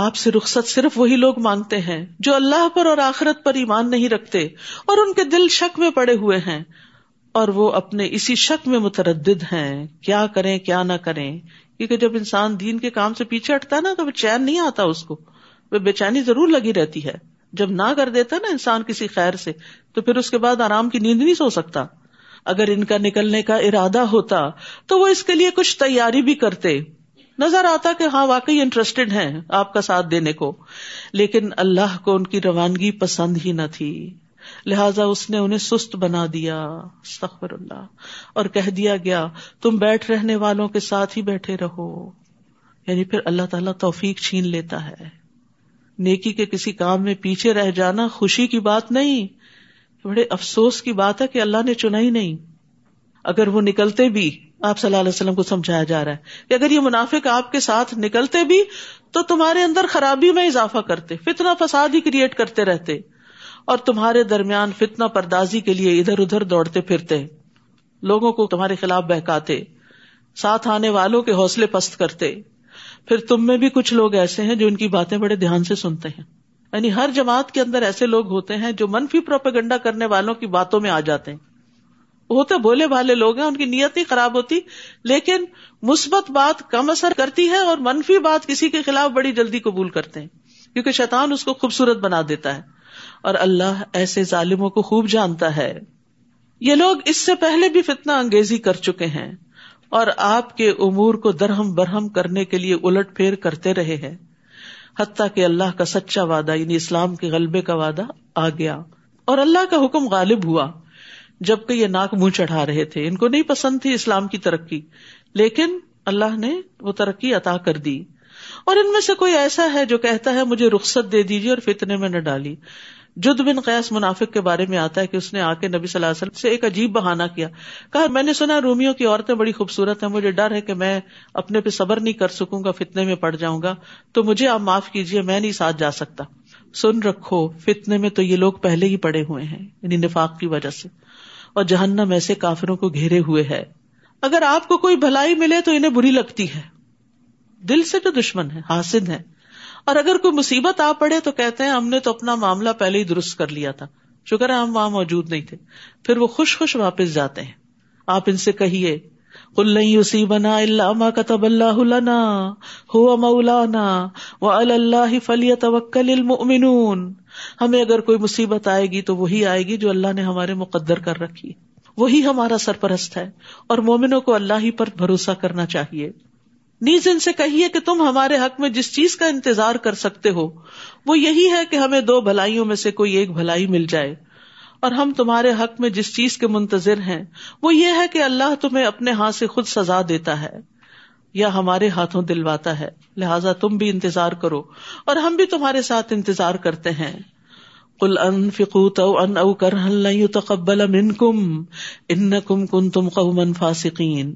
آپ سے رخصت صرف وہی لوگ مانگتے ہیں جو اللہ پر اور آخرت پر ایمان نہیں رکھتے اور ان کے دل شک میں پڑے ہوئے ہیں اور وہ اپنے اسی شک میں متردد ہیں۔ کیا کریں، کیا نہ کریں۔ کیونکہ جب انسان دین کے کام سے پیچھے ہٹتا ہے نا، تو وہ چین نہیں آتا اس کو۔ وہ بے چینی ضرور لگی رہتی ہے۔ جب نہ کر دیتا نا انسان کسی خیر سے، تو پھر اس کے بعد آرام کی نیند نہیں سو سکتا۔ اگر ان کا نکلنے کا ارادہ ہوتا، تو وہ اس کے لیے کچھ تیاری بھی کرتے۔ نظر آتا کہ ہاں واقعی انٹرسٹیڈ ہیں آپ کا ساتھ دینے کو، لیکن اللہ کو ان کی روانگی پسند ہی نہ تھی۔ لہذا اس نے انہیں سست بنا دیا سخر اللہ، اور کہہ دیا گیا، تم بیٹھ رہنے والوں کے ساتھ ہی بیٹھے رہو۔ یعنی پھر اللہ تعالیٰ توفیق چھین لیتا ہے۔ نیکی کے کسی کام میں پیچھے رہ جانا خوشی کی بات نہیں، بڑے افسوس کی بات ہے کہ اللہ نے چنا ہی نہیں۔ اگر وہ نکلتے بھی، آپ صلی اللہ علیہ وسلم کو سمجھایا جا رہا ہے کہ اگر یہ منافق آپ کے ساتھ نکلتے بھی، تو تمہارے اندر خرابی میں اضافہ کرتے فتنا فساد ہی کریٹ کرتے رہتے، اور تمہارے درمیان فتنا پردازی کے لیے ادھر ادھر دوڑتے پھرتے، لوگوں کو تمہارے خلاف بہکاتے، ساتھ آنے والوں کے حوصلے پست کرتے۔ پھر تم میں بھی کچھ لوگ ایسے ہیں جو ان کی باتیں بڑے دھیان سے سنتے ہیں۔ یعنی ہر جماعت کے اندر ایسے لوگ ہوتے ہیں جو منفی پروپیگنڈا کرنے والوں کی باتوں میں آ جاتے ہیں۔ ہوتے بولے والے لوگ ہیں، ان کی نیت ہی خراب ہوتی، لیکن مثبت بات کم اثر کرتی ہے اور منفی بات کسی کے خلاف بڑی جلدی قبول کرتے ہیں، کیونکہ شیطان اس کو خوبصورت بنا دیتا ہے۔ اور اللہ ایسے ظالموں کو خوب جانتا ہے۔ یہ لوگ اس سے پہلے بھی فتنا انگیزی کر چکے ہیں اور آپ کے امور کو درہم برہم کرنے کے لیے الٹ پھیر کرتے رہے ہیں۔ حتیٰ کہ اللہ کا سچا وعدہ یعنی اسلام کے غلبے کا وعدہ آ گیا۔ اور اللہ کا حکم غالب ہوا۔ جبکہ یہ ناک منہ چڑھا رہے تھے۔ ان کو نہیں پسند تھی اسلام کی ترقی، لیکن اللہ نے وہ ترقی عطا کر دی۔ اور ان میں سے کوئی ایسا ہے جو کہتا ہے، مجھے رخصت دے دیجیے اور فتنے میں نہ ڈالی۔ جد بن قیاس منافق کے بارے میں آتا ہے کہ اس نے آ کے نبی صلی اللہ علیہ وسلم سے ایک عجیب بہانا کیا۔ کہا، میں نے سنا، رومیوں کی عورتیں بڑی خوبصورت ہیں، مجھے ڈر ہے کہ میں اپنے پہ صبر نہیں کر سکوں گا، فتنے میں پڑ جاؤں گا۔ تو مجھے آپ معاف کیجیے میں نہیں ساتھ جا سکتا۔ سن رکھو، فتنے میں تو یہ لوگ پہلے ہی پڑے ہوئے ہیں یعنی نفاق کی وجہ سے۔ اور جہنم ایسے کافروں کو گھیرے ہوئے ہے۔ اگر آپ کو کوئی بھلائی ملے تو انہیں بری لگتی ہے۔ دل سے تو دشمن ہے حاصل ہے۔ اور اگر کوئی مصیبت آ پڑے تو کہتے ہیں، ہم نے تو اپنا معاملہ پہلے ہی درست کر لیا تھا۔ شکر ہے، ہم وہاں موجود نہیں تھے۔ پھر وہ خوش خوش واپس جاتے ہیں۔ آپ ان سے کہیے کل نہیں اسی بنا اللہ کتب اللہ ہو مولانا وہ اللہ فلی توکل المؤمنون۔ ہمیں اگر کوئی مصیبت آئے گی تو وہی آئے گی جو اللہ نے ہمارے مقدر کر رکھی وہی ہمارا سرپرست ہے، اور مومنوں کو اللہ ہی پر بھروسہ کرنا چاہیے۔ نیز ان سے کہیے کہ تم ہمارے حق میں جس چیز کا انتظار کر سکتے ہو، وہ یہی ہے کہ ہمیں دو بھلائیوں میں سے کوئی ایک بھلائی مل جائے۔ اور ہم تمہارے حق میں جس چیز کے منتظر ہیں، وہ یہ ہے کہ اللہ تمہیں اپنے ہاتھ سے خود سزا دیتا ہے یا ہمارے ہاتھوں دلواتا ہے۔ لہذا تم بھی انتظار کرو اور ہم بھی تمہارے ساتھ انتظار کرتے ہیں۔ کل ان فکوت ان او کر تقبل من کم ان کم کن تم قومن فاسقین۔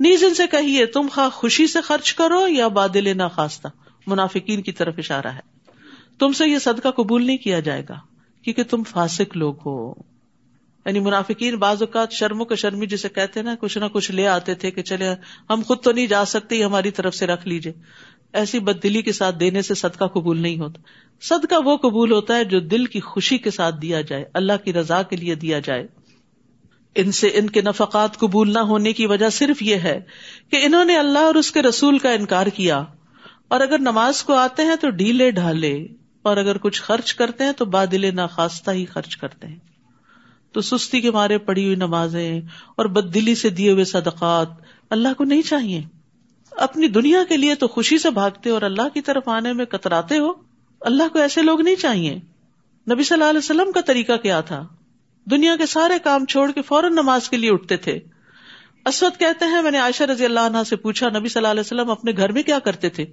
نیز ان سے کہیے، تم خواہ خوشی سے خرچ کرو یا بادل نہ خاصتا منافقین کی طرف اشارہ ہے۔ تم سے یہ صدقہ قبول نہیں کیا جائے گا۔ کیونکہ تم فاسق لوگ ہو۔ یعنی منافقین بعض اوقات شرم و شرمی جسے کہتے نا، کچھ نہ کچھ لے آتے تھے کہ چلے، ہم خود تو نہیں جا سکتے ہماری طرف سے رکھ لیجیے ایسی بد دلی کے ساتھ دینے سے صدقہ قبول نہیں ہوتا۔ صدقہ وہ قبول ہوتا ہے جو دل کی خوشی کے ساتھ دیا جائے، اللہ کی رضا کے لیے دیا جائے۔ ان سے ان کے نفقات قبول نہ ہونے کی وجہ صرف یہ ہے کہ انہوں نے اللہ اور اس کے رسول کا انکار کیا۔ اور اگر نماز کو آتے ہیں تو ڈھیلے ڈھالے۔ اور اگر کچھ خرچ کرتے ہیں تو بادل ناخواستہ ہی خرچ کرتے ہیں۔ تو سستی کے مارے پڑی ہوئی نمازیں اور بد دلی سے دیے ہوئے صدقات اللہ کو نہیں چاہیے۔ اپنی دنیا کے لیے تو خوشی سے بھاگتے اور اللہ کی طرف آنے میں کتراتے ہو۔ اللہ کو ایسے لوگ نہیں چاہیے۔ نبی صلی اللہ علیہ وسلم کا طریقہ کیا تھا؟ دنیا کے سارے کام چھوڑ کے فوراً نماز کے لیے اٹھتے تھے۔ اسود کہتے ہیں، میں نے عائشہ رضی اللہ عنہ سے پوچھا، نبی صلی اللہ علیہ وسلم اپنے گھر میں کیا کرتے تھے؟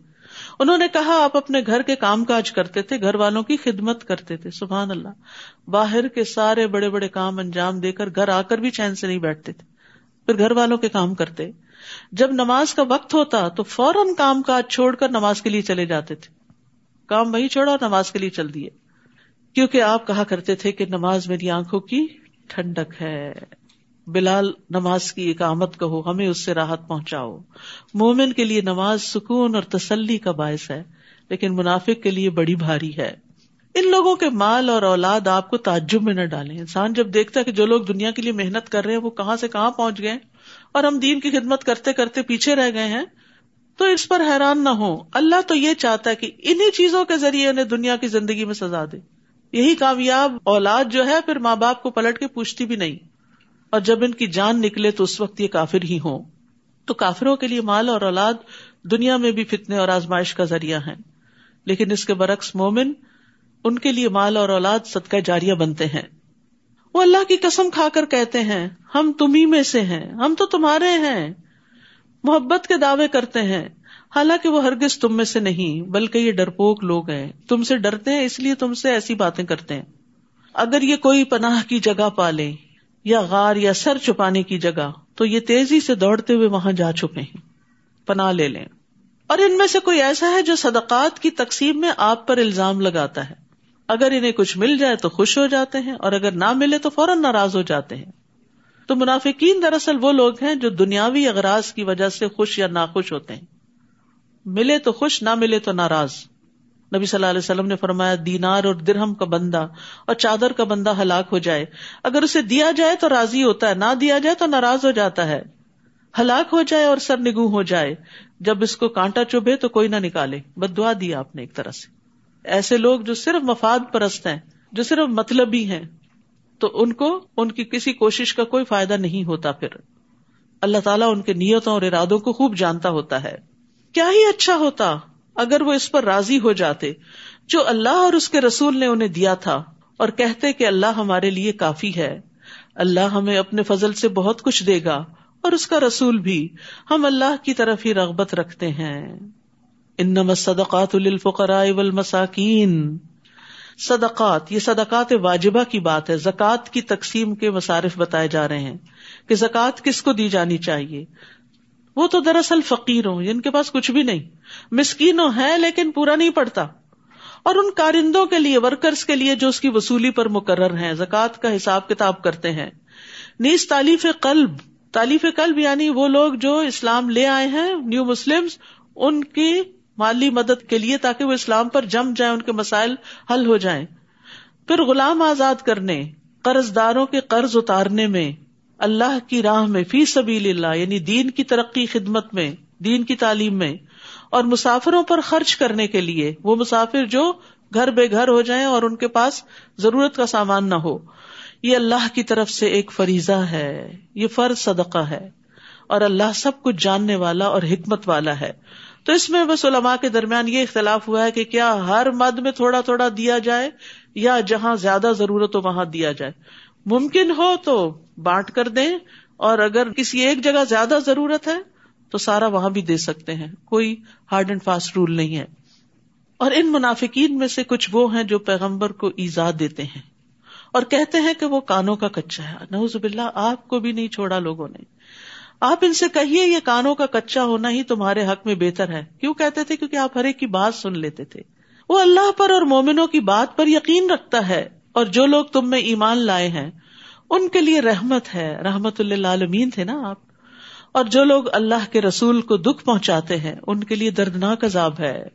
انہوں نے کہا آپ اپنے گھر کے کام کاج کرتے تھے، گھر والوں کی خدمت کرتے تھے، سبحان اللہ۔ باہر کے سارے بڑے بڑے کام انجام دے کر گھر آ کر بھی چین سے نہیں بیٹھتے تھے۔ پھر گھر والوں کے کام کرتے۔ جب نماز کا وقت ہوتا تو فوراً کام کاج چھوڑ کر نماز کے لیے چلے جاتے تھے۔ کام وہی چھوڑا اور نماز کے لیے چل دیے۔ کیونکہ آپ کہا کرتے تھے کہ نماز میری آنکھوں کی ٹھنڈک ہے۔ بلال نماز کی اقامت کہو، ہمیں اس سے راحت پہنچاؤ۔ مومن کے لیے نماز سکون اور تسلی کا باعث ہے، لیکن منافق کے لیے بڑی بھاری ہے۔ ان لوگوں کے مال اور اولاد آپ کو تعجب میں نہ ڈالیں۔ انسان جب دیکھتا ہے کہ جو لوگ دنیا کے لیے محنت کر رہے ہیں، وہ کہاں سے کہاں پہنچ گئے اور ہم دین کی خدمت کرتے کرتے پیچھے رہ گئے ہیں، تو اس پر حیران نہ ہو اللہ تو یہ چاہتا ہے کہ انہیں چیزوں کے ذریعے انہیں دنیا کی زندگی میں سزا دے۔ یہی کامیاب اولاد جو ہے، پھر ماں باپ کو پلٹ کے پوچھتی بھی نہیں۔ اور جب ان کی جان نکلے تو اس وقت یہ کافر ہی ہوں۔ تو کافروں کے لیے مال اور اولاد دنیا میں بھی فتنے اور آزمائش کا ذریعہ ہے لیکن اس کے برعکس مومن ان کے لیے مال اور اولاد صدقہ جاریہ بنتے ہیں۔ وہ اللہ کی قسم کھا کر کہتے ہیں، ہم تمہیں میں سے ہیں، ہم تو تمہارے ہیں۔ محبت کے دعوے کرتے ہیں۔ حالانکہ وہ ہرگز تم میں سے نہیں، بلکہ یہ ڈرپوک لوگ ہیں۔ تم سے ڈرتے ہیں، اس لیے تم سے ایسی باتیں کرتے ہیں۔ اگر یہ کوئی پناہ کی جگہ پالے یا غار یا سر چھپانے کی جگہ تو یہ تیزی سے دوڑتے ہوئے وہاں جا چکے ہیں۔ پناہ لے لیں۔ اور ان میں سے کوئی ایسا ہے جو صدقات کی تقسیم میں آپ پر الزام لگاتا ہے۔ اگر انہیں کچھ مل جائے تو خوش ہو جاتے ہیں، اور اگر نہ ملے تو فوراً ناراض ہو جاتے ہیں۔ تو منافقین دراصل وہ لوگ ہیں جو دنیاوی اغراض کی وجہ سے خوش یا ناخوش ہوتے ہیں۔ ملے تو خوش، نہ ملے تو ناراض۔ نبی صلی اللہ علیہ وسلم نے فرمایا، دینار اور درہم کا بندہ اور چادر کا بندہ ہلاک ہو جائے۔ اگر اسے دیا جائے تو راضی ہوتا ہے، نہ دیا جائے تو ناراض ہو جاتا ہے۔ ہلاک ہو جائے اور سر نگو ہو جائے۔ جب اس کو کانٹا چوبے تو کوئی نہ نکالے۔ بد دعا دیا آپ نے ایک طرح سے۔ ایسے لوگ جو صرف مفاد پرست ہیں، جو صرف مطلب ہی ہیں، تو ان کو، ان کی کسی کوشش کا کوئی فائدہ نہیں ہوتا پھر۔ اللہ تعالیٰ ان کے نیتوں اور ارادوں کو خوب جانتا ہوتا ہے۔ کیا ہی اچھا ہوتا۔ اگر وہ اس پر راضی ہو جاتے، جو اللہ اور اس کے رسول نے انہیں دیا تھا، اور کہتے کہ اللہ ہمارے لیے کافی ہے۔ اللہ ہمیں اپنے فضل سے بہت کچھ دے گا، اور اس کا رسول بھی۔ ہم اللہ کی طرف ہی رغبت رکھتے ہیں۔ ان صدقات الفقراء والمساکین۔ صدقات، یہ صدقات واجبہ کی بات ہے۔ زکوٰۃ کی تقسیم کے مصارف بتائے جا رہے ہیں کہ زکوٰۃ کس کو دی جانی چاہیے؟ وہ تو دراصل فقیر ہوں، جن کے پاس کچھ بھی نہیں۔ مسکینوں ہے لیکن پورا نہیں پڑتا اور ان کارندوں کے لیے ورکرس کے لیے جو اس کی وصولی پر مقرر ہیں، زکوٰۃ کا حساب کتاب کرتے ہیں۔ نیز تعلیف قلب تعلیف قلب یعنی وہ لوگ جو اسلام لے آئے ہیں نیو مسلم ان کی مالی مدد کے لیے تاکہ وہ اسلام پر جم جائیں، ان کے مسائل حل ہو جائیں۔ پھر غلام آزاد کرنے قرض داروں کے قرض اتارنے میں اللہ کی راہ میں، فی سبیل اللہ یعنی دین کی ترقی خدمت میں، دین کی تعلیم میں، اور مسافروں پر خرچ کرنے کے لیے، وہ مسافر جو گھر بے گھر ہو جائیں اور ان کے پاس ضرورت کا سامان نہ ہو۔ یہ اللہ کی طرف سے ایک فریضہ ہے، یہ فرض صدقہ ہے، اور اللہ سب کچھ جاننے والا اور حکمت والا ہے۔ تو اس میں بس علماء کے درمیان یہ اختلاف ہوا ہے کہ کیا ہر مد میں تھوڑا تھوڑا دیا جائے یا جہاں زیادہ ضرورت ہو وہاں دیا جائے۔ ممکن ہو تو بانٹ کر دیں اور اگر کسی ایک جگہ زیادہ ضرورت ہے تو سارا وہاں بھی دے سکتے ہیں کوئی ہارڈ اینڈ فاسٹ رول نہیں ہے اور ان منافقین میں سے کچھ وہ ہیں جو پیغمبر کو ایزاد دیتے ہیں اور کہتے ہیں کہ وہ کانوں کا کچا ہے۔ نوز باللہ، آپ کو بھی نہیں چھوڑا لوگوں نے۔ آپ ان سے کہیے یہ کانوں کا کچا ہونا ہی تمہارے حق میں بہتر ہے۔ کیوں کہتے تھے؟ کیونکہ آپ ہر ایک کی بات سن لیتے تھے۔ وہ اللہ پر اور مومنوں کی بات پر یقین رکھتا ہے۔ اور جو لوگ تم میں ایمان لائے ہیں، ان کے لیے رحمت ہے، رحمت اللہ عالمین تھے نا آپ؟ اور جو لوگ اللہ کے رسول کو دکھ پہنچاتے ہیں، ان کے لیے دردناک عذاب ہے۔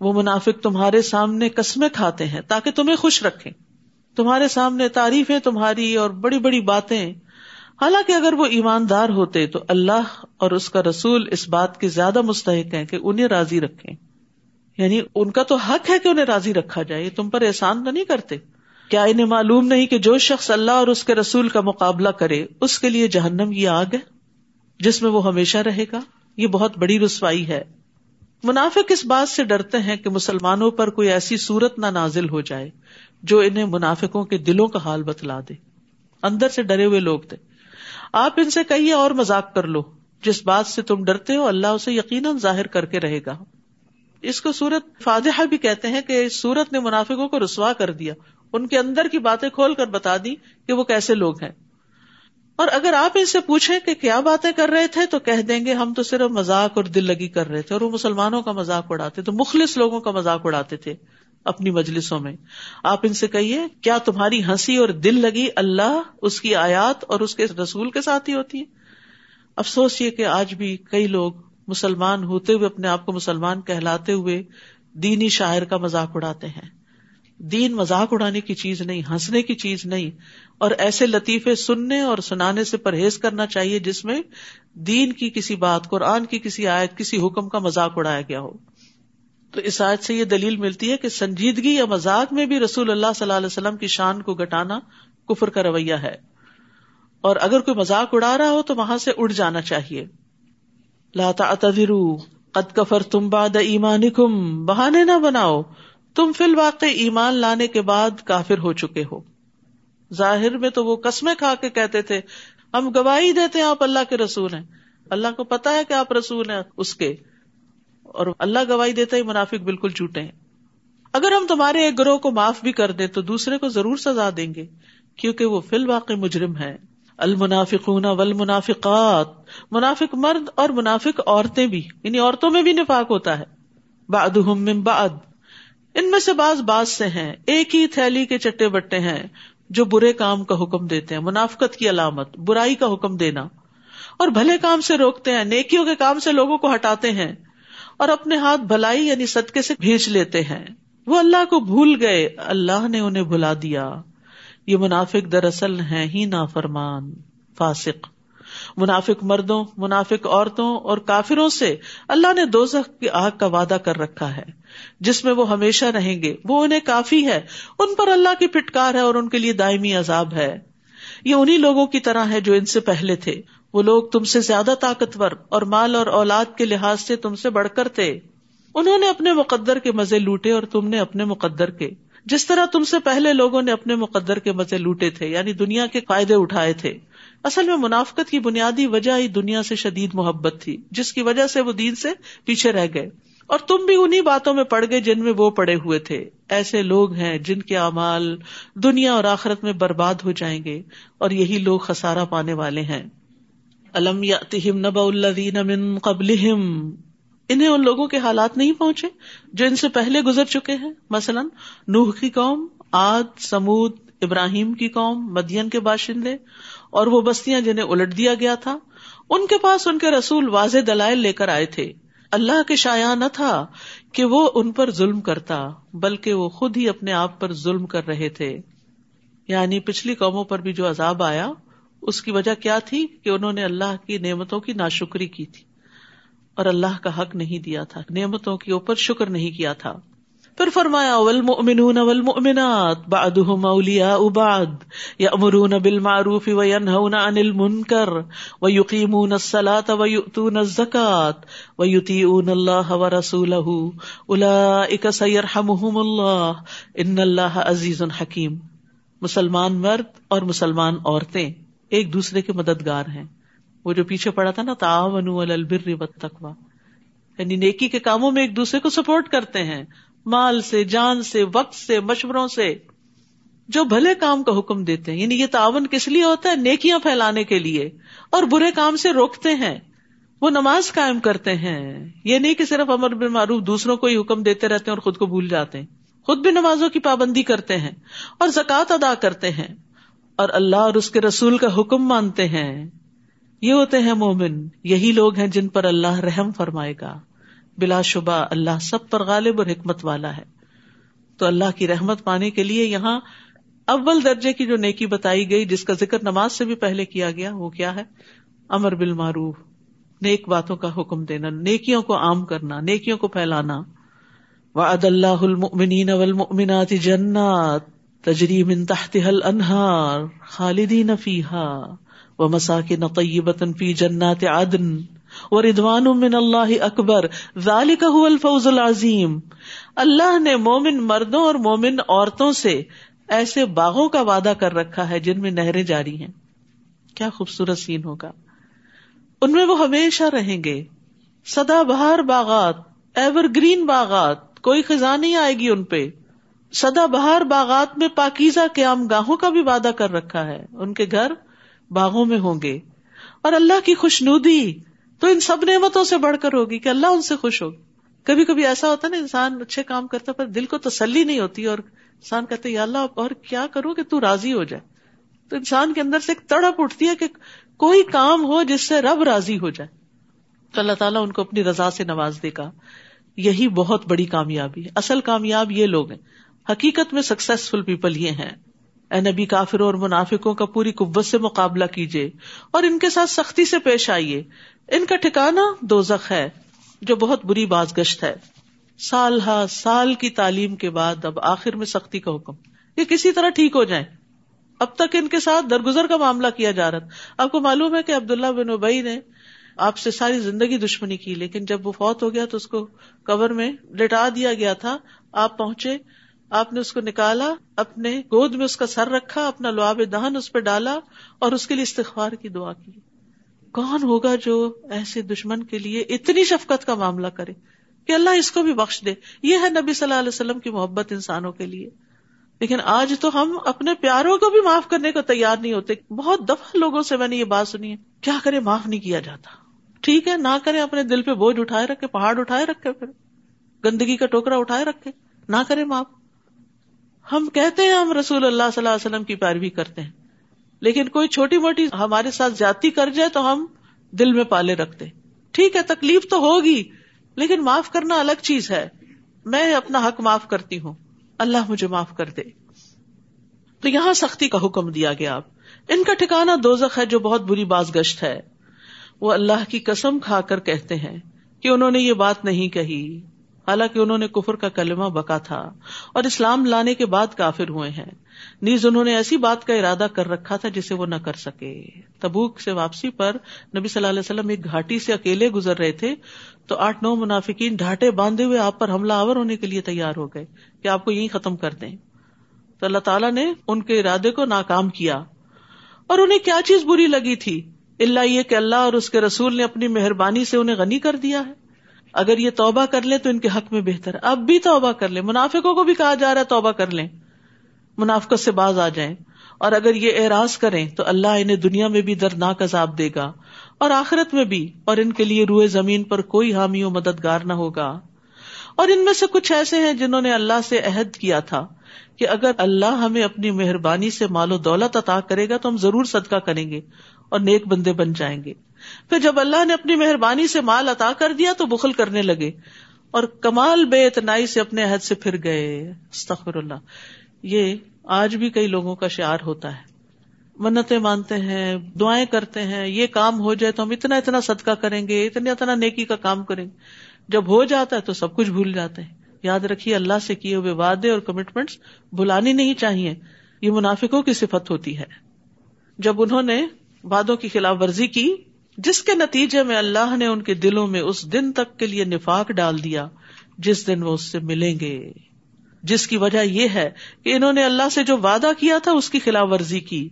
وہ منافق تمہارے سامنے قسمیں کھاتے ہیں تاکہ تمہیں خوش رکھیں۔ تمہارے سامنے تعریفیں تمہاری اور بڑی بڑی باتیں۔ حالانکہ اگر وہ ایماندار ہوتے تو اللہ اور اس کا رسول اس بات کے زیادہ مستحق ہیں کہ انہیں راضی رکھے یعنی ان کا تو حق ہے کہ انہیں راضی رکھا جائے تم پر احسان تو نہیں کرتے۔ کیا انہیں معلوم نہیں کہ جو شخص اللہ اور اس کے رسول کا مقابلہ کرے، اس کے لیے جہنم یہ آگ ہے جس میں وہ ہمیشہ رہے گا؟ یہ بہت بڑی رسوائی ہے۔ منافق اس بات سے ڈرتے ہیں کہ مسلمانوں پر کوئی ایسی صورت نہ نازل ہو جائے جو انہیں منافقوں کے دلوں کا حال بتلا دے۔ اندر سے ڈرے ہوئے لوگ تھے۔ آپ ان سے کہیے اور مزاق کر لو۔ جس بات سے تم ڈرتے ہو، اللہ اسے یقیناً ظاہر کر کے رہے گا۔ اس کو سورت فاتحہ بھی کہتے ہیں کہ اس سورت نے منافقوں کو رسوا کر دیا۔ ان کے اندر کی باتیں کھول کر بتا دی کہ وہ کیسے لوگ ہیں۔ اور اگر آپ ان سے پوچھیں کہ کیا باتیں کر رہے تھے تو کہہ دیں گے ہم تو صرف مذاق اور دل لگی کر رہے تھے اور وہ مسلمانوں کا مذاق اڑاتے تو مخلص لوگوں کا مذاق اڑاتے تھے اپنی مجلسوں میں۔ آپ ان سے کہیے، کیا تمہاری ہنسی اور دل لگی اللہ اس کی آیات اور اس کے رسول کے ساتھ ہی ہوتی ہے؟ افسوس یہ کہ آج بھی کئی لوگ مسلمان ہوتے ہوئے اپنے آپ کو مسلمان کہلاتے ہوئے دینی شاعر کا مذاق اڑاتے ہیں۔ دین مذاق اڑانے کی چیز نہیں، ہنسنے کی چیز نہیں۔ اور ایسے لطیفے سننے اور سنانے سے پرہیز کرنا چاہیے جس میں دین کی کسی بات، قرآن کی کسی آیت، کسی حکم کا مذاق اڑایا گیا ہو۔ تو اس آیت سے یہ دلیل ملتی ہے کہ سنجیدگی یا مذاق میں بھی رسول اللہ صلی اللہ علیہ وسلم کی شان کو گٹانا کفر کا رویہ ہے۔ اور اگر کوئی مذاق اڑا رہا ہو تو وہاں سے اڑ جانا چاہیے۔ لاتا قد کفر تم باد ایمان کم بہانے نہ بناؤ۔ تم فی الواقع ایمان لانے کے بعد کافر ہو چکے ہو۔ ظاہر میں تو وہ قسمیں کھا کے کہتے تھے، ہم گواہی دیتے ہیں آپ اللہ کے رسول ہیں۔ اللہ کو پتا ہے کہ آپ رسول ہیں اس کے۔ اور اللہ گواہی دیتا ہی منافق بالکل چوٹے ہیں۔ اگر ہم تمہارے ایک گروہ کو معاف بھی کر دیں تو دوسرے کو ضرور سزا دیں گے، کیونکہ وہ فی الواقع مجرم ہے المنافقون والمنافقات، منافق مرد اور منافق عورتیں بھی یعنی عورتوں میں بھی نفاق ہوتا ہے۔ بعضهم من بعد ان میں سے بعض بعض سے ہیں۔ ایک ہی تھیلی کے چٹے بٹے ہیں جو برے کام کا حکم دیتے ہیں، منافقت کی علامت، برائی کا حکم دینا۔ اور بھلے کام سے روکتے ہیں، نیکیوں کے کام سے لوگوں کو ہٹاتے ہیں اور اپنے ہاتھ بھلائی یعنی صدقے سے بھیج لیتے ہیں۔ وہ اللہ کو بھول گئے، اللہ نے انہیں بھلا دیا۔ یہ منافق دراصل ہیں ہی نا فرمان فاسق۔ منافق مردوں، منافق عورتوں اور کافروں سے اللہ نے دو کی آگ کا وعدہ کر رکھا ہے۔ جس میں وہ ہمیشہ رہیں گے، وہ انہیں کافی ہے۔ ان پر اللہ کی پھٹکار ہے اور ان کے لیے دائمی عذاب ہے۔ یہ انہیں لوگوں کی طرح ہے جو ان سے پہلے تھے۔ وہ لوگ تم سے زیادہ طاقتور اور مال اور اولاد کے لحاظ سے تم سے بڑھ کر تھے۔ انہوں نے اپنے مقدر کے مزے لوٹے اور تم نے اپنے مقدر کے۔ جس طرح تم سے پہلے لوگوں نے اپنے مقدر کے مزے لوٹے تھے یعنی دنیا کے فائدے اٹھائے تھے۔ اصل میں منافقت کی بنیادی وجہ ہی دنیا سے شدید محبت تھی، جس کی وجہ سے وہ دین سے پیچھے رہ گئے۔ اور تم بھی انہیں باتوں میں پڑ گئے جن میں وہ پڑے ہوئے تھے۔ ایسے لوگ ہیں جن کے اعمال دنیا اور آخرت میں برباد ہو جائیں گے، اور یہی لوگ خسارا پانے والے ہیں۔ الم نبا من قبل انہیں ان لوگوں کے حالات نہیں پہنچے جو ان سے پہلے گزر چکے ہیں؟ مثلاً نوح کی قوم آد سمود ابراہیم کی قوم، مدین کے باشندے، اور وہ بستیاں جنہیں الٹ دیا گیا تھا، ان کے پاس ان کے رسول واضح دلائل لے کر آئے تھے۔ اللہ کے شایا نہ تھا کہ وہ ان پر ظلم کرتا، بلکہ وہ خود ہی اپنے آپ پر ظلم کر رہے تھے۔ یعنی پچھلی قوموں پر بھی جو عذاب آیا، اس کی وجہ کیا تھی کہ انہوں نے اللہ کی نعمتوں کی ناشکری کی تھی۔ اور اللہ کا حق نہیں دیا تھا، نعمتوں کے اوپر شکر نہیں کیا تھا۔ پھر فرمایا، والمؤمنون والمؤمنات، بعضهم اولیاء بعض یامرون بالمعروف وینهون عن المنکر، ویقیمون الصلاة ویؤتون الزکاة ویطیعون اللہ ورسوله اولئک سیرحمهم اللہ، ان اللہ عزیز حکیم. مسلمان مرد اور مسلمان عورتیں ایک دوسرے کے مددگار ہیں۔ وہ جو پیچھے پڑا تھا نا، تعاونوا علی البر والتقوى یعنی نیکی کے کاموں میں ایک دوسرے کو سپورٹ کرتے ہیں۔ مال سے، جان سے، وقت سے، مشوروں سے، جو بھلے کام کا حکم دیتے ہیں۔ یعنی یہ تعاون کس لیے ہوتا ہے؟ نیکیاں پھیلانے کے لیے۔ اور برے کام سے روکتے ہیں۔ وہ نماز قائم کرتے ہیں۔ یہ نہیں کہ صرف امر بن معروف دوسروں کو ہی حکم دیتے رہتے ہیں اور خود کو بھول جاتے ہیں۔ خود بھی نمازوں کی پابندی کرتے ہیں اور زکوٰۃ ادا کرتے ہیں۔ اور اللہ اور اس کے رسول کا حکم مانتے ہیں۔ یہ ہوتے ہیں مومن۔ یہی لوگ ہیں جن پر اللہ رحم فرمائے گا۔ بلا شبہ اللہ سب پر غالب اور حکمت والا ہے۔ تو اللہ کی رحمت پانے کے لیے یہاں اول درجے کی جو نیکی بتائی گئی، جس کا ذکر نماز سے بھی پہلے کیا گیا، وہ کیا ہے؟ امر بالمعروف، نیک باتوں کا حکم دینا، نیکیوں کو عام کرنا، نیکیوں کو پھیلانا۔ وعد اللہ المؤمنین والمؤمنات جنات، تجری من تحتها الانہار خالدین فیہا، ومساکن طیبتا فی جنات عدن۔ ردوان من اللہ اکبر، ذالک هو الفوز العظیم۔ اللہ نے مومن مردوں اور مومن عورتوں سے ایسے باغوں کا وعدہ کر رکھا ہے جن میں نہریں جاری ہیں۔ کیا خوبصورت سین ہوگا۔ ان میں وہ ہمیشہ رہیں گے۔ سدا بہار باغات ایور گرین باغات، کوئی خزاں نہیں آئے گی ان پہ۔ سدا بہار باغات میں پاکیزہ قیام گاہوں کا بھی وعدہ کر رکھا ہے۔ ان کے گھر باغوں میں ہوں گے۔ اور اللہ کی خوشنودی تو ان سب نعمتوں سے بڑھ کر ہوگی کہ اللہ ان سے خوش ہوگی۔ کبھی کبھی ایسا ہوتا ہے نا، انسان اچھے کام کرتا پر دل کو تسلی نہیں ہوتی اور انسان کہتے یا اللہ اور کیا کروں کہ تو راضی ہو جائے؟ تو انسان کے اندر سے ایک تڑپ اٹھتی ہے کہ کوئی کام ہو جس سے رب راضی ہو جائے۔ تو اللہ تعالیٰ ان کو اپنی رضا سے نواز دے گا۔ یہی بہت بڑی کامیابی ہے۔ اصل کامیاب یہ لوگ ہیں۔ حقیقت میں سکسیسفل پیپل یہ ہیں۔ اے نبی کافروں اور منافقوں کا پوری قوت سے مقابلہ کیجیے اور ان کے ساتھ سختی سے پیش آئیے۔ ان کا ٹھکانا دو ہے، جو بہت بری باز گشت ہے۔ سال ہا سال کی تعلیم کے بعد اب آخر میں سختی کا حکم۔ یہ کسی طرح ٹھیک ہو جائے اب تک ان کے ساتھ درگزر کا معاملہ کیا جا رہا تھا۔ آپ کو معلوم ہے کہ عبداللہ بن ابئی نے آپ سے ساری زندگی دشمنی کی، لیکن جب وہ فوت ہو گیا تو اس کو کور میں لٹا دیا گیا تھا۔ آپ پہنچے۔ آپ نے اس کو نکالا، اپنے گود میں اس کا سر رکھا، اپنا لواب دہن اس پہ ڈالا اور اس کے لیے استغفار کی دعا کی۔ کون ہوگا جو ایسے دشمن کے لیے اتنی شفقت کا معاملہ کرے کہ اللہ اس کو بھی بخش دے؟ یہ ہے نبی صلی اللہ علیہ وسلم کی محبت انسانوں کے لیے۔ لیکن آج تو ہم اپنے پیاروں کو بھی معاف کرنے کو تیار نہیں ہوتے۔ بہت دفعہ لوگوں سے میں نے یہ بات سنی ہے، کیا کرے؟ معاف نہیں کیا جاتا۔ ٹھیک ہے، نہ کرے، اپنے دل پہ بوجھ اٹھائے رکھے، پہاڑ اٹھائے رکھے پھر۔ گندگی کا ٹوکرا اٹھائے رکھے۔ نہ کرے معاف۔ ہم کہتے ہیں ہم رسول اللہ صلی اللہ علیہ وسلم کی پیروی کرتے ہیں۔ لیکن کوئی چھوٹی موٹی ہمارے ساتھ زیادتی کر جائے تو ہم دل میں پالے رکھتے ٹھیک ہے، تکلیف تو ہوگی، لیکن معاف کرنا الگ چیز ہے۔ میں اپنا حق معاف کرتی ہوں۔ اللہ مجھے معاف کر دے۔ تو یہاں سختی کا حکم دیا گیا۔ آپ، ان کا ٹھکانا دوزخ ہے جو بہت بری باز گشت ہے۔ وہ اللہ کی قسم کھا کر کہتے ہیں کہ انہوں نے یہ بات نہیں کہی۔ حالانکہ انہوں نے کفر کا کلمہ بکا تھا اور اسلام لانے کے بعد کافر ہوئے ہیں۔ نیز انہوں نے ایسی بات کا ارادہ کر رکھا تھا جسے وہ نہ کر سکے۔ تبوک سے واپسی پر نبی صلی اللہ علیہ وسلم ایک گھاٹی سے اکیلے گزر رہے تھے تو آٹھ نو منافقین ڈھاٹے باندھے ہوئے آپ پر حملہ آور ہونے کے لیے تیار ہو گئے کہ آپ کو یہی ختم کر دیں۔ تو اللہ تعالیٰ نے ان کے ارادے کو ناکام کیا اور انہیں کیا چیز بری لگی تھی؟ اللہ یہ کہ اللہ اور اس کے رسول نے اپنی مہربانی سے انہیں غنی کر دیا ہے۔ اگر یہ توبہ کر لیں تو ان کے حق میں بہتر اب بھی توبہ کر لیں۔ منافقوں کو بھی کہا جا رہا ہے توبہ کر لیں۔ منافقت سے باز آ جائیں۔ اور اگر یہ اعراض کریں تو اللہ انہیں دنیا میں بھی دردناک عذاب دے گا۔ اور آخرت میں بھی۔ اور ان کے لیے روئے زمین پر کوئی حامی و مددگار نہ ہوگا۔ اور ان میں سے کچھ ایسے ہیں جنہوں نے اللہ سے عہد کیا تھا کہ اگر اللہ ہمیں اپنی مہربانی سے مال و دولت عطا کرے گا تو ہم ضرور صدقہ کریں گے اور نیک بندے بن جائیں گے۔ پھر جب اللہ نے اپنی مہربانی سے مال عطا کر دیا تو بخل کرنے لگے اور کمال بے اتنائی سے اپنے عہد سے پھر گئے۔ استغفر اللہ۔ یہ آج بھی کئی لوگوں کا شعار ہوتا ہے۔ منتیں مانتے ہیں، دعائیں کرتے ہیں، یہ کام ہو جائے تو ہم اتنا اتنا صدقہ کریں گے، اتنا اتنا نیکی کا کام کریں گے۔ جب ہو جاتا ہے تو سب کچھ بھول جاتے ہیں۔ یاد رکھیے اللہ سے کیے ہوئے وعدے اور کمٹمنٹ بھلانی نہیں چاہیے، یہ منافقوں کی صفت ہوتی ہے۔ جب انہوں نے وعدوں کی خلاف ورزی کی جس کے نتیجے میں اللہ نے ان کے دلوں میں اس دن تک کے لیے نفاق ڈال دیا، جس دن وہ اس سے ملیں گے۔ جس کی وجہ یہ ہے کہ انہوں نے اللہ سے جو وعدہ کیا تھا، اس کی خلاف ورزی کی۔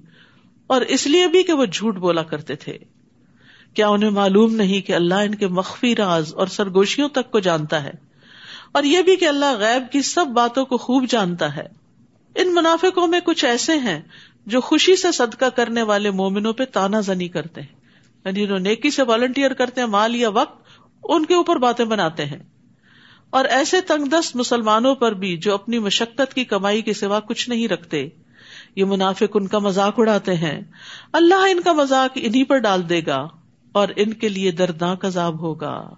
اور اس لیے بھی کہ وہ جھوٹ بولا کرتے تھے۔ کیا انہیں معلوم نہیں کہ اللہ ان کے مخفی راز اور سرگوشیوں تک کو جانتا ہے؟ اور یہ بھی کہ اللہ غیب کی سب باتوں کو خوب جانتا ہے۔ ان منافقوں میں کچھ ایسے ہیں جو خوشی سے صدقہ کرنے والے مومنوں پہ تانا زنی کرتے ہیں۔ یعنی جو نیکی سے والنٹیئر کرتے ہیں، مال یا وقت، ان کے اوپر باتیں بناتے ہیں۔ اور ایسے تنگ دست مسلمانوں پر بھی جو اپنی مشقت کی کمائی کے سوا کچھ نہیں رکھتے، یہ منافق ان کا مذاق اڑاتے ہیں۔ اللہ ان کا مذاق انہیں پر ڈال دے گا اور ان کے لیے دردناک عذاب ہوگا۔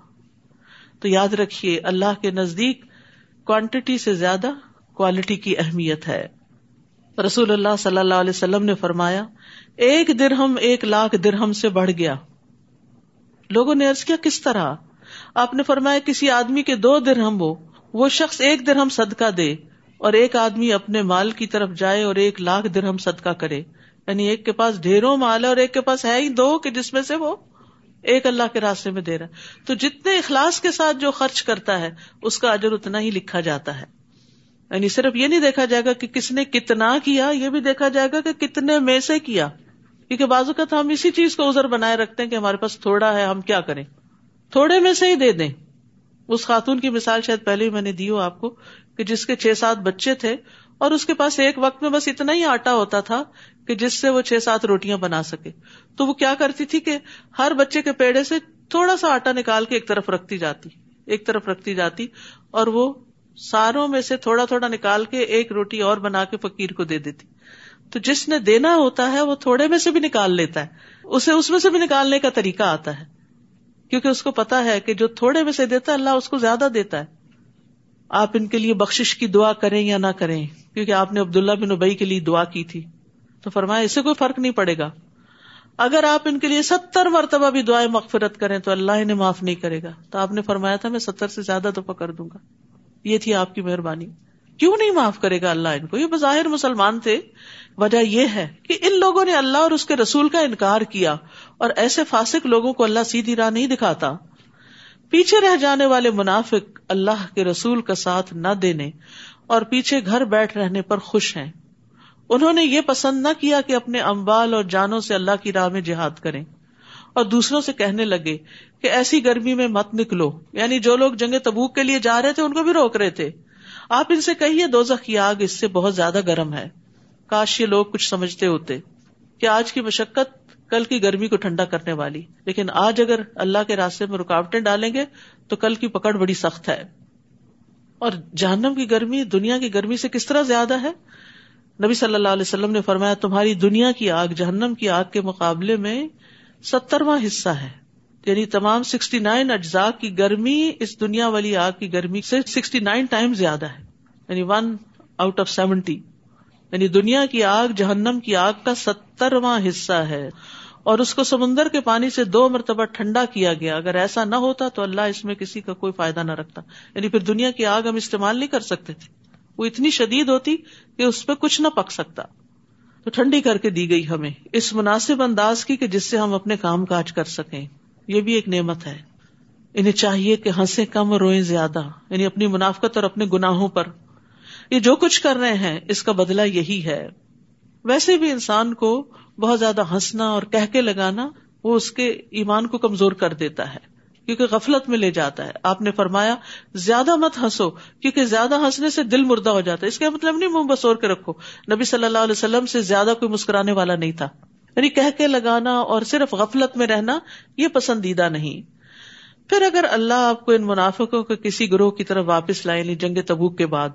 تو یاد رکھیے، اللہ کے نزدیک کوانٹٹی سے زیادہ کوالٹی کی اہمیت ہے۔ رسول اللہ صلی اللہ علیہ وسلم نے فرمایا، ایک درہم ایک لاکھ درہم سے بڑھ گیا۔ لوگوں نے کیا، کس طرح؟ آپ نے فرمایا، کسی آدمی کے دو درہم ہو، وہ شخص ایک درہم صدقہ دے اور ایک آدمی اپنے مال کی طرف جائے اور ایک لاکھ درہم صدقہ کرے۔ یعنی ایک کے پاس ڈھیروں مال ہے اور ایک کے پاس ہے ہی دو کہ جس میں سے وہ ایک اللہ کے راستے میں دے رہا تو جتنے اخلاص کے ساتھ جو خرچ کرتا ہے، اس کا اجر اتنا ہی لکھا جاتا ہے۔ یعنی صرف یہ نہیں دیکھا جائے گا کہ کس نے کتنا کیا، یہ بھی دیکھا جائے گا کہ کتنے میں سے کیا۔ کیونکہ بازو کا ہم اسی چیز کو ازر بنائے رکھتے ہیں کہ ہمارے پاس تھوڑا ہے، ہم کیا کریں؟ تھوڑے میں سے ہی دے دیں۔ اس خاتون کی مثال شاید پہلے ہی میں نے دی ہو آپ کو کہ جس کے چھ سات بچے تھے اور اس کے پاس ایک وقت میں بس اتنا ہی آٹا ہوتا تھا کہ جس سے وہ چھ سات روٹیاں بنا سکے۔ تو وہ کیا کرتی تھی کہ ہر بچے کے پیڑے سے تھوڑا سا آٹا نکال کے ایک طرف رکھتی جاتی، ایک طرف رکھتی جاتی اور وہ ساروں میں سے تھوڑا تھوڑا نکال کے ایک روٹی اور بنا کے فقیر کو دے دیتی۔ تو جس نے دینا ہوتا ہے وہ تھوڑے میں سے بھی نکال لیتا ہے۔ اسے اس میں سے بھی نکالنے کا طریقہ آتا ہے۔ کیونکہ اس کو پتا ہے کہ جو تھوڑے میں سے دیتا ہے اللہ اس کو زیادہ دیتا ہے۔ آپ ان کے لیے بخش کی دعا کریں یا نہ کریں۔ کیونکہ آپ نے عبداللہ بن ابئی کے لیے دعا کی تھی۔ تو فرمایا اسے کوئی فرق نہیں پڑے گا۔ اگر آپ ان کے لیے ستر مرتبہ بھی دعائیں مغفرت کریں تو اللہ انہیں معاف نہیں کرے گا۔ تو آپ نے فرمایا تھا، میں ستر سے زیادہ دفعہ کر دوں گا۔ یہ تھی آپ کی مہربانی۔ کیوں نہیں معاف کرے گا اللہ ان کو؟ یہ بظاہر مسلمان تھے۔ وجہ یہ ہے کہ ان لوگوں نے اللہ اور اس کے رسول کا انکار کیا اور ایسے فاسق لوگوں کو اللہ سیدھی راہ نہیں دکھاتا۔ پیچھے رہ جانے والے منافق اللہ کے رسول کا ساتھ نہ دینے اور پیچھے گھر بیٹھ رہنے پر خوش ہیں۔ انہوں نے یہ پسند نہ کیا کہ اپنے امبال اور جانوں سے اللہ کی راہ میں جہاد کریں۔ اور دوسروں سے کہنے لگے کہ ایسی گرمی میں مت نکلو۔ یعنی جو لوگ جنگ تبوک کے لیے جا رہے تھے، ان کو بھی روک رہے تھے۔ آپ ان سے کہیے دو کی آگ اس سے بہت زیادہ گرم ہے۔ کاش یہ لوگ کچھ سمجھتے ہوتے کہ آج کی مشقت کل کی گرمی کو ٹھنڈا کرنے والی۔ لیکن آج اگر اللہ کے راستے میں رکاوٹیں ڈالیں گے، تو کل کی پکڑ بڑی سخت ہے۔ اور جہنم کی گرمی، دنیا کی گرمی سے کس طرح زیادہ ہے؟ نبی صلی اللہ علیہ وسلم نے فرمایا، تمہاری دنیا کی آگ، جہنم کی آگ کے مقابلے میں سترواں حصہ ہے۔ یعنی تمام سکسٹی نائن اجزاء کی گرمی اس دنیا والی آگ کی گرمی سے سکسٹی نائن ٹائم زیادہ ہے۔ یعنی ون آؤٹ آف سیونٹی۔ یعنی دنیا کی آگ، جہنم کی آگ کا سترواں حصہ ہے۔ اور اس کو سمندر کے پانی سے دو مرتبہ ٹھنڈا کیا گیا۔ اگر ایسا نہ ہوتا تو اللہ اس میں کسی کا کوئی فائدہ نہ رکھتا۔ یعنی پھر دنیا کی آگ ہم استعمال نہیں کر سکتے تھے۔ وہ اتنی شدید ہوتی کہ اس پہ کچھ نہ پک سکتا۔ تو ٹھنڈی کر کے دی گئی ہمیں، اس مناسب انداز کی کہ جس سے ہم اپنے کام کاج کر سکیں۔ یہ بھی ایک نعمت ہے۔ انہیں چاہیے کہ ہنسے کم اور روئیں زیادہ یعنی اپنی منافقت اور اپنے گناہوں پر۔ یہ جو کچھ کر رہے ہیں، اس کا بدلہ یہی ہے۔ ویسے بھی انسان کو بہت زیادہ ہنسنا اور کہہ کے لگانا، وہ اس کے ایمان کو کمزور کر دیتا ہے۔ کیونکہ غفلت میں لے جاتا ہے۔ آپ نے فرمایا، زیادہ مت ہنسو، کیونکہ زیادہ ہنسنے سے دل مردہ ہو جاتا ہے۔ اس کا مطلب نہیں منہ بسور کے رکھو۔ نبی صلی اللہ علیہ وسلم سے زیادہ کوئی مسکرانے والا نہیں تھا۔ یعنی کہہ کے لگانا اور صرف غفلت میں رہنا، یہ پسندیدہ نہیں۔ پھر اگر اللہ آپ کو ان منافقوں کے کسی گروہ کی طرف واپس لائے یعنی جنگ تبوک کے بعد،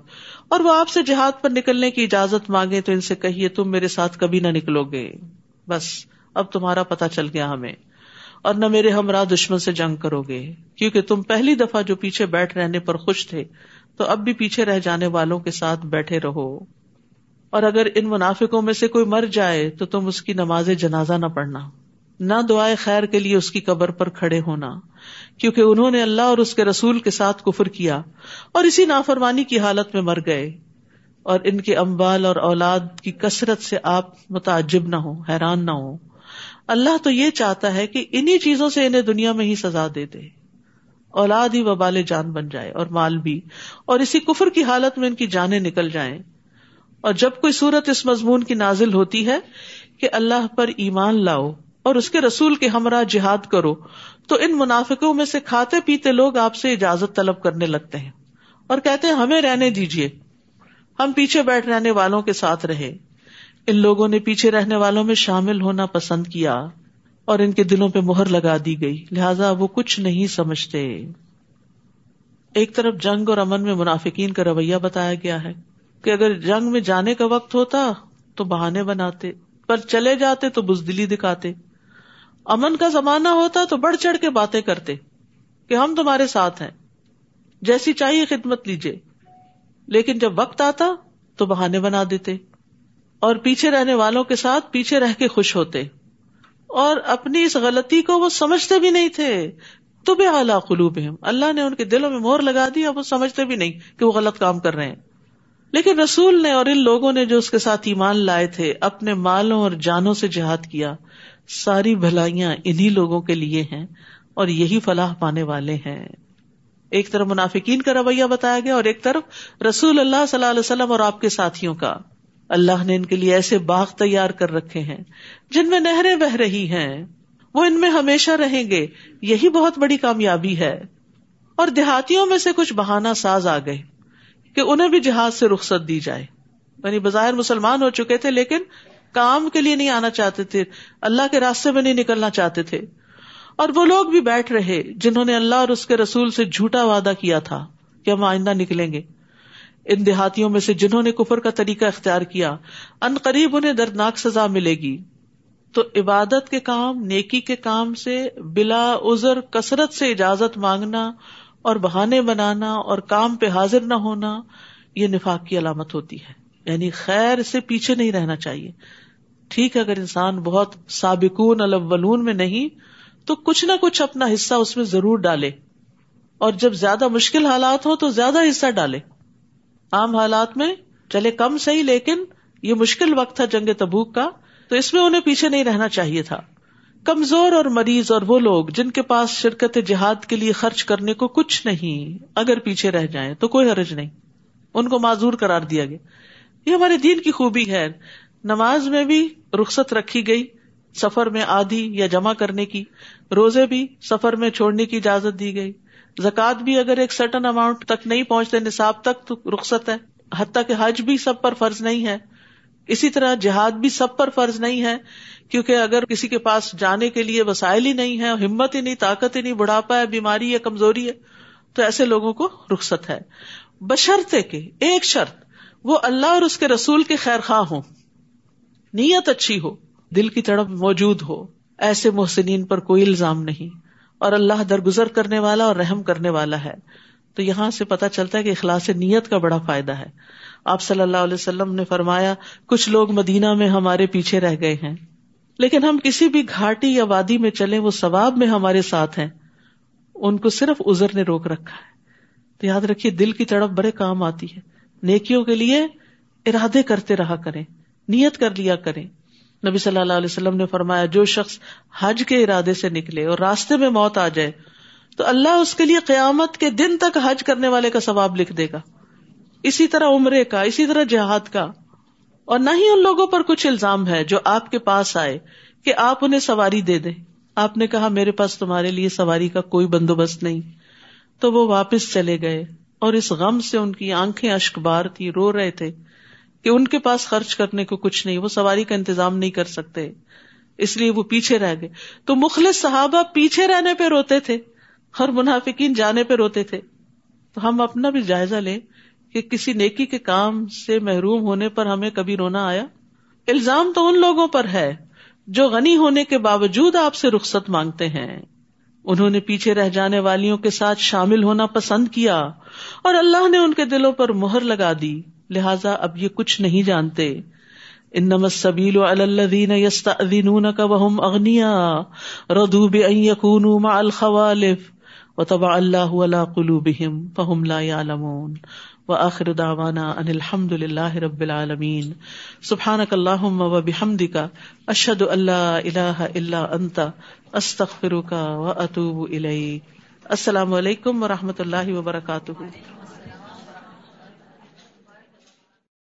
اور وہ آپ سے جہاد پر نکلنے کی اجازت مانگے، تو ان سے کہیے، تم میرے ساتھ کبھی نہ نکلو گے۔ بس، اب تمہارا پتا چل گیا ہمیں۔ اور نہ میرے ہمراہ دشمن سے جنگ کرو گے۔ کیونکہ تم پہلی دفعہ جو پیچھے بیٹھ رہنے پر خوش تھے، تو اب بھی پیچھے رہ جانے والوں کے ساتھ بیٹھے رہو۔ اور اگر ان منافقوں میں سے کوئی مر جائے، تو تم اس کی نماز جنازہ نہ پڑھنا۔ نہ دعائے خیر کے لیے اس کی قبر پر کھڑے ہونا۔ کیونکہ انہوں نے اللہ اور اس کے رسول کے ساتھ کفر کیا اور اسی نافرمانی کی حالت میں مر گئے۔ اور ان کے امبال اور اولاد کی کثرت سے آپ متعجب نہ ہو حیران نہ ہو اللہ تو یہ چاہتا ہے کہ انہیں چیزوں سے انہیں دنیا میں ہی سزا دے دے۔ اولاد ہی وبال جان بن جائے اور مال بھی۔ اور اسی کفر کی حالت میں ان کی جانیں نکل جائیں۔ اور جب کوئی صورت اس مضمون کی نازل ہوتی ہے کہ اللہ پر ایمان لاؤ اور اس کے رسول کے ہمراہ جہاد کرو، تو ان منافقوں میں سے کھاتے پیتے لوگ آپ سے اجازت طلب کرنے لگتے ہیں۔ اور کہتے ہیں، ہمیں رہنے دیجیے ہم پیچھے بیٹھ رہنے والوں کے ساتھ رہے۔ ان لوگوں نے پیچھے رہنے والوں میں شامل ہونا پسند کیا اور ان کے دلوں پہ مہر لگا دی گئی، لہذا وہ کچھ نہیں سمجھتے۔ ایک طرف جنگ اور امن میں منافقین کا رویہ بتایا گیا ہے کہ اگر جنگ میں جانے کا وقت ہوتا تو بہانے بناتے، پر چلے جاتے تو بزدلی دکھاتے۔ امن کا زمانہ ہوتا تو بڑھ چڑھ کے باتیں کرتے کہ ہم تمہارے ساتھ ہیں، جیسی چاہیے خدمت لیجیے لیکن جب وقت آتا تو بہانے بنا دیتے۔ اور پیچھے رہنے والوں کے ساتھ پیچھے رہ کے خوش ہوتے اور اپنی اس غلطی کو وہ سمجھتے بھی نہیں تھے۔ تو بے اعلیٰ قلوب اللہ نے ان کے دلوں میں مور لگا دیا وہ سمجھتے بھی نہیں کہ وہ غلط کام کر رہے ہیں۔ لیکن رسول نے اور ان لوگوں نے جو اس کے ساتھ ایمان لائے تھے، اپنے مالوں اور جانوں سے جہاد کیا۔ ساری بھلائیاں انہیں لوگوں کے لیے ہیں اور یہی فلاح پانے والے ہیں۔ ایک طرف منافقین کا رویہ بتایا گیا اور ایک طرف رسول اللہ صلی اللہ علیہ وسلم اور آپ کے ساتھیوں کا۔ اللہ نے ان کے لیے ایسے باغ تیار کر رکھے ہیں جن میں نہریں بہ رہی ہیں۔ وہ ان میں ہمیشہ رہیں گے۔ یہی بہت بڑی کامیابی ہے۔ اور دیہاتیوں میں سے کچھ بہانا ساز آ گئے کہ انہیں بھی جہاز سے رخصت دی جائے۔ یعنی بظاہر مسلمان ہو چکے تھے لیکن کام کے لیے نہیں آنا چاہتے تھے۔ اللہ کے راستے میں نہیں نکلنا چاہتے تھے۔ اور وہ لوگ بھی بیٹھ رہے جنہوں نے اللہ اور اس کے رسول سے جھوٹا وعدہ کیا تھا کہ ہم آئندہ نکلیں گے۔ ان دیہاتیوں میں سے جنہوں نے کفر کا طریقہ اختیار کیا، ان قریب انہیں دردناک سزا ملے گی۔ تو عبادت کے کام، نیکی کے کام سے بلا ازر کثرت سے اجازت مانگنا اور بہانے بنانا اور کام پہ حاضر نہ ہونا، یہ نفاق کی علامت ہوتی ہے۔ یعنی خیر سے پیچھے نہیں رہنا چاہیے۔ ٹھیک ہے، اگر انسان بہت سابقون الاولون میں نہیں، تو کچھ نہ کچھ اپنا حصہ اس میں ضرور ڈالے۔ اور جب زیادہ مشکل حالات ہو تو زیادہ حصہ ڈالے۔ عام حالات میں چلے کم صحیح لیکن یہ مشکل وقت تھا جنگ تبوک کا، تو اس میں انہیں پیچھے نہیں رہنا چاہیے تھا۔ کمزور اور مریض اور وہ لوگ جن کے پاس شرکت جہاد کے لیے خرچ کرنے کو کچھ نہیں، اگر پیچھے رہ جائیں تو کوئی حرج نہیں۔ ان کو معذور قرار دیا گیا۔ یہ ہمارے دین کی خوبی ہے۔ نماز میں بھی رخصت رکھی گئی، سفر میں آدھی یا جمع کرنے کی، روزے بھی سفر میں چھوڑنے کی اجازت دی گئی۔ زکات بھی اگر ایک سرٹن اماؤنٹ تک نہیں پہنچتے، نصاب تک تو رخصت ہے۔ حتیٰ کہ حج بھی سب پر فرض نہیں ہے۔ اسی طرح جہاد بھی سب پر فرض نہیں ہے، کیونکہ اگر کسی کے پاس جانے کے لیے وسائل ہی نہیں ہے ہمت ہی نہیں، طاقت ہی نہیں، بڑھاپا ہے، بیماری ہے، کمزوری ہے، تو ایسے لوگوں کو رخصت ہے۔ بشرتے کے ایک شرط، وہ اللہ اور اس کے رسول کے خیر خواہ ہوں۔ نیت اچھی ہو، دل کی تڑپ موجود ہو۔ ایسے محسنین پر کوئی الزام نہیں۔ اور اللہ درگزر کرنے والا اور رحم کرنے والا ہے۔ تو یہاں سے پتا چلتا ہے کہ اخلاص نیت کا بڑا فائدہ ہے۔ آپ صلی اللہ علیہ وسلم نے فرمایا، کچھ لوگ مدینہ میں ہمارے پیچھے رہ گئے ہیں، لیکن ہم کسی بھی گھاٹی یا وادی میں چلے وہ ثواب میں ہمارے ساتھ ہیں۔ ان کو صرف ازر نے روک رکھا ہے۔ تو یاد رکھیے، دل کی تڑپ بڑے کام آتی ہے۔ نیکیوں کے لیے ارادے کرتے رہا کریں، نیت کر لیا کریں۔ نبی صلی اللہ علیہ وسلم نے فرمایا، جو شخص حج کے ارادے سے نکلے اور راستے میں موت آ جائے، تو اللہ اس کے لیے قیامت کے دن تک حج کرنے والے کا ثواب لکھ دے گا۔ اسی طرح عمرے کا، اسی طرح جہاد کا۔ اور نہ ہی ان لوگوں پر کچھ الزام ہے جو آپ کے پاس آئے کہ آپ انہیں سواری دے دیں۔ آپ نے کہا، میرے پاس تمہارے لیے سواری کا کوئی بندوبست نہیں۔ تو وہ واپس چلے گئے اور اس غم سے ان کی آنکھیں اشک بار تھی رو رہے تھے۔ کہ ان کے پاس خرچ کرنے کو کچھ نہیں، وہ سواری کا انتظام نہیں کر سکتے، اس لیے وہ پیچھے رہ گئے۔ تو مخلص صحابہ پیچھے رہنے پہ روتے تھے اور منافقین جانے پہ روتے تھے۔ تو ہم اپنا بھی جائزہ لیں کہ کسی نیکی کے کام سے محروم ہونے پر ہمیں کبھی رونا آیا۔ الزام تو ان لوگوں پر ہے جو غنی ہونے کے باوجود آپ سے رخصت مانگتے ہیں۔ انہوں نے پیچھے رہ جانے والیوں کے ساتھ شامل ہونا پسند کیا اور اللہ نے ان کے دلوں پر مہر لگا دی۔ لہذا اب یہ کچھ نہیں جانتے۔ ان سبیل الدین یستأذنون کا وهم اغنیا ردو بن مع الخوالف، وطبع اللہ على قلوبهم فهم لا يعلمون وآخر دعوانا ان الحمد لله رب العالمين سبحانك اللهم وبحمدك اشهد ان لا اله الا انت استغفرك واتوب اليك السلام علیکم و رحمۃ اللہ وبرکاتہ۔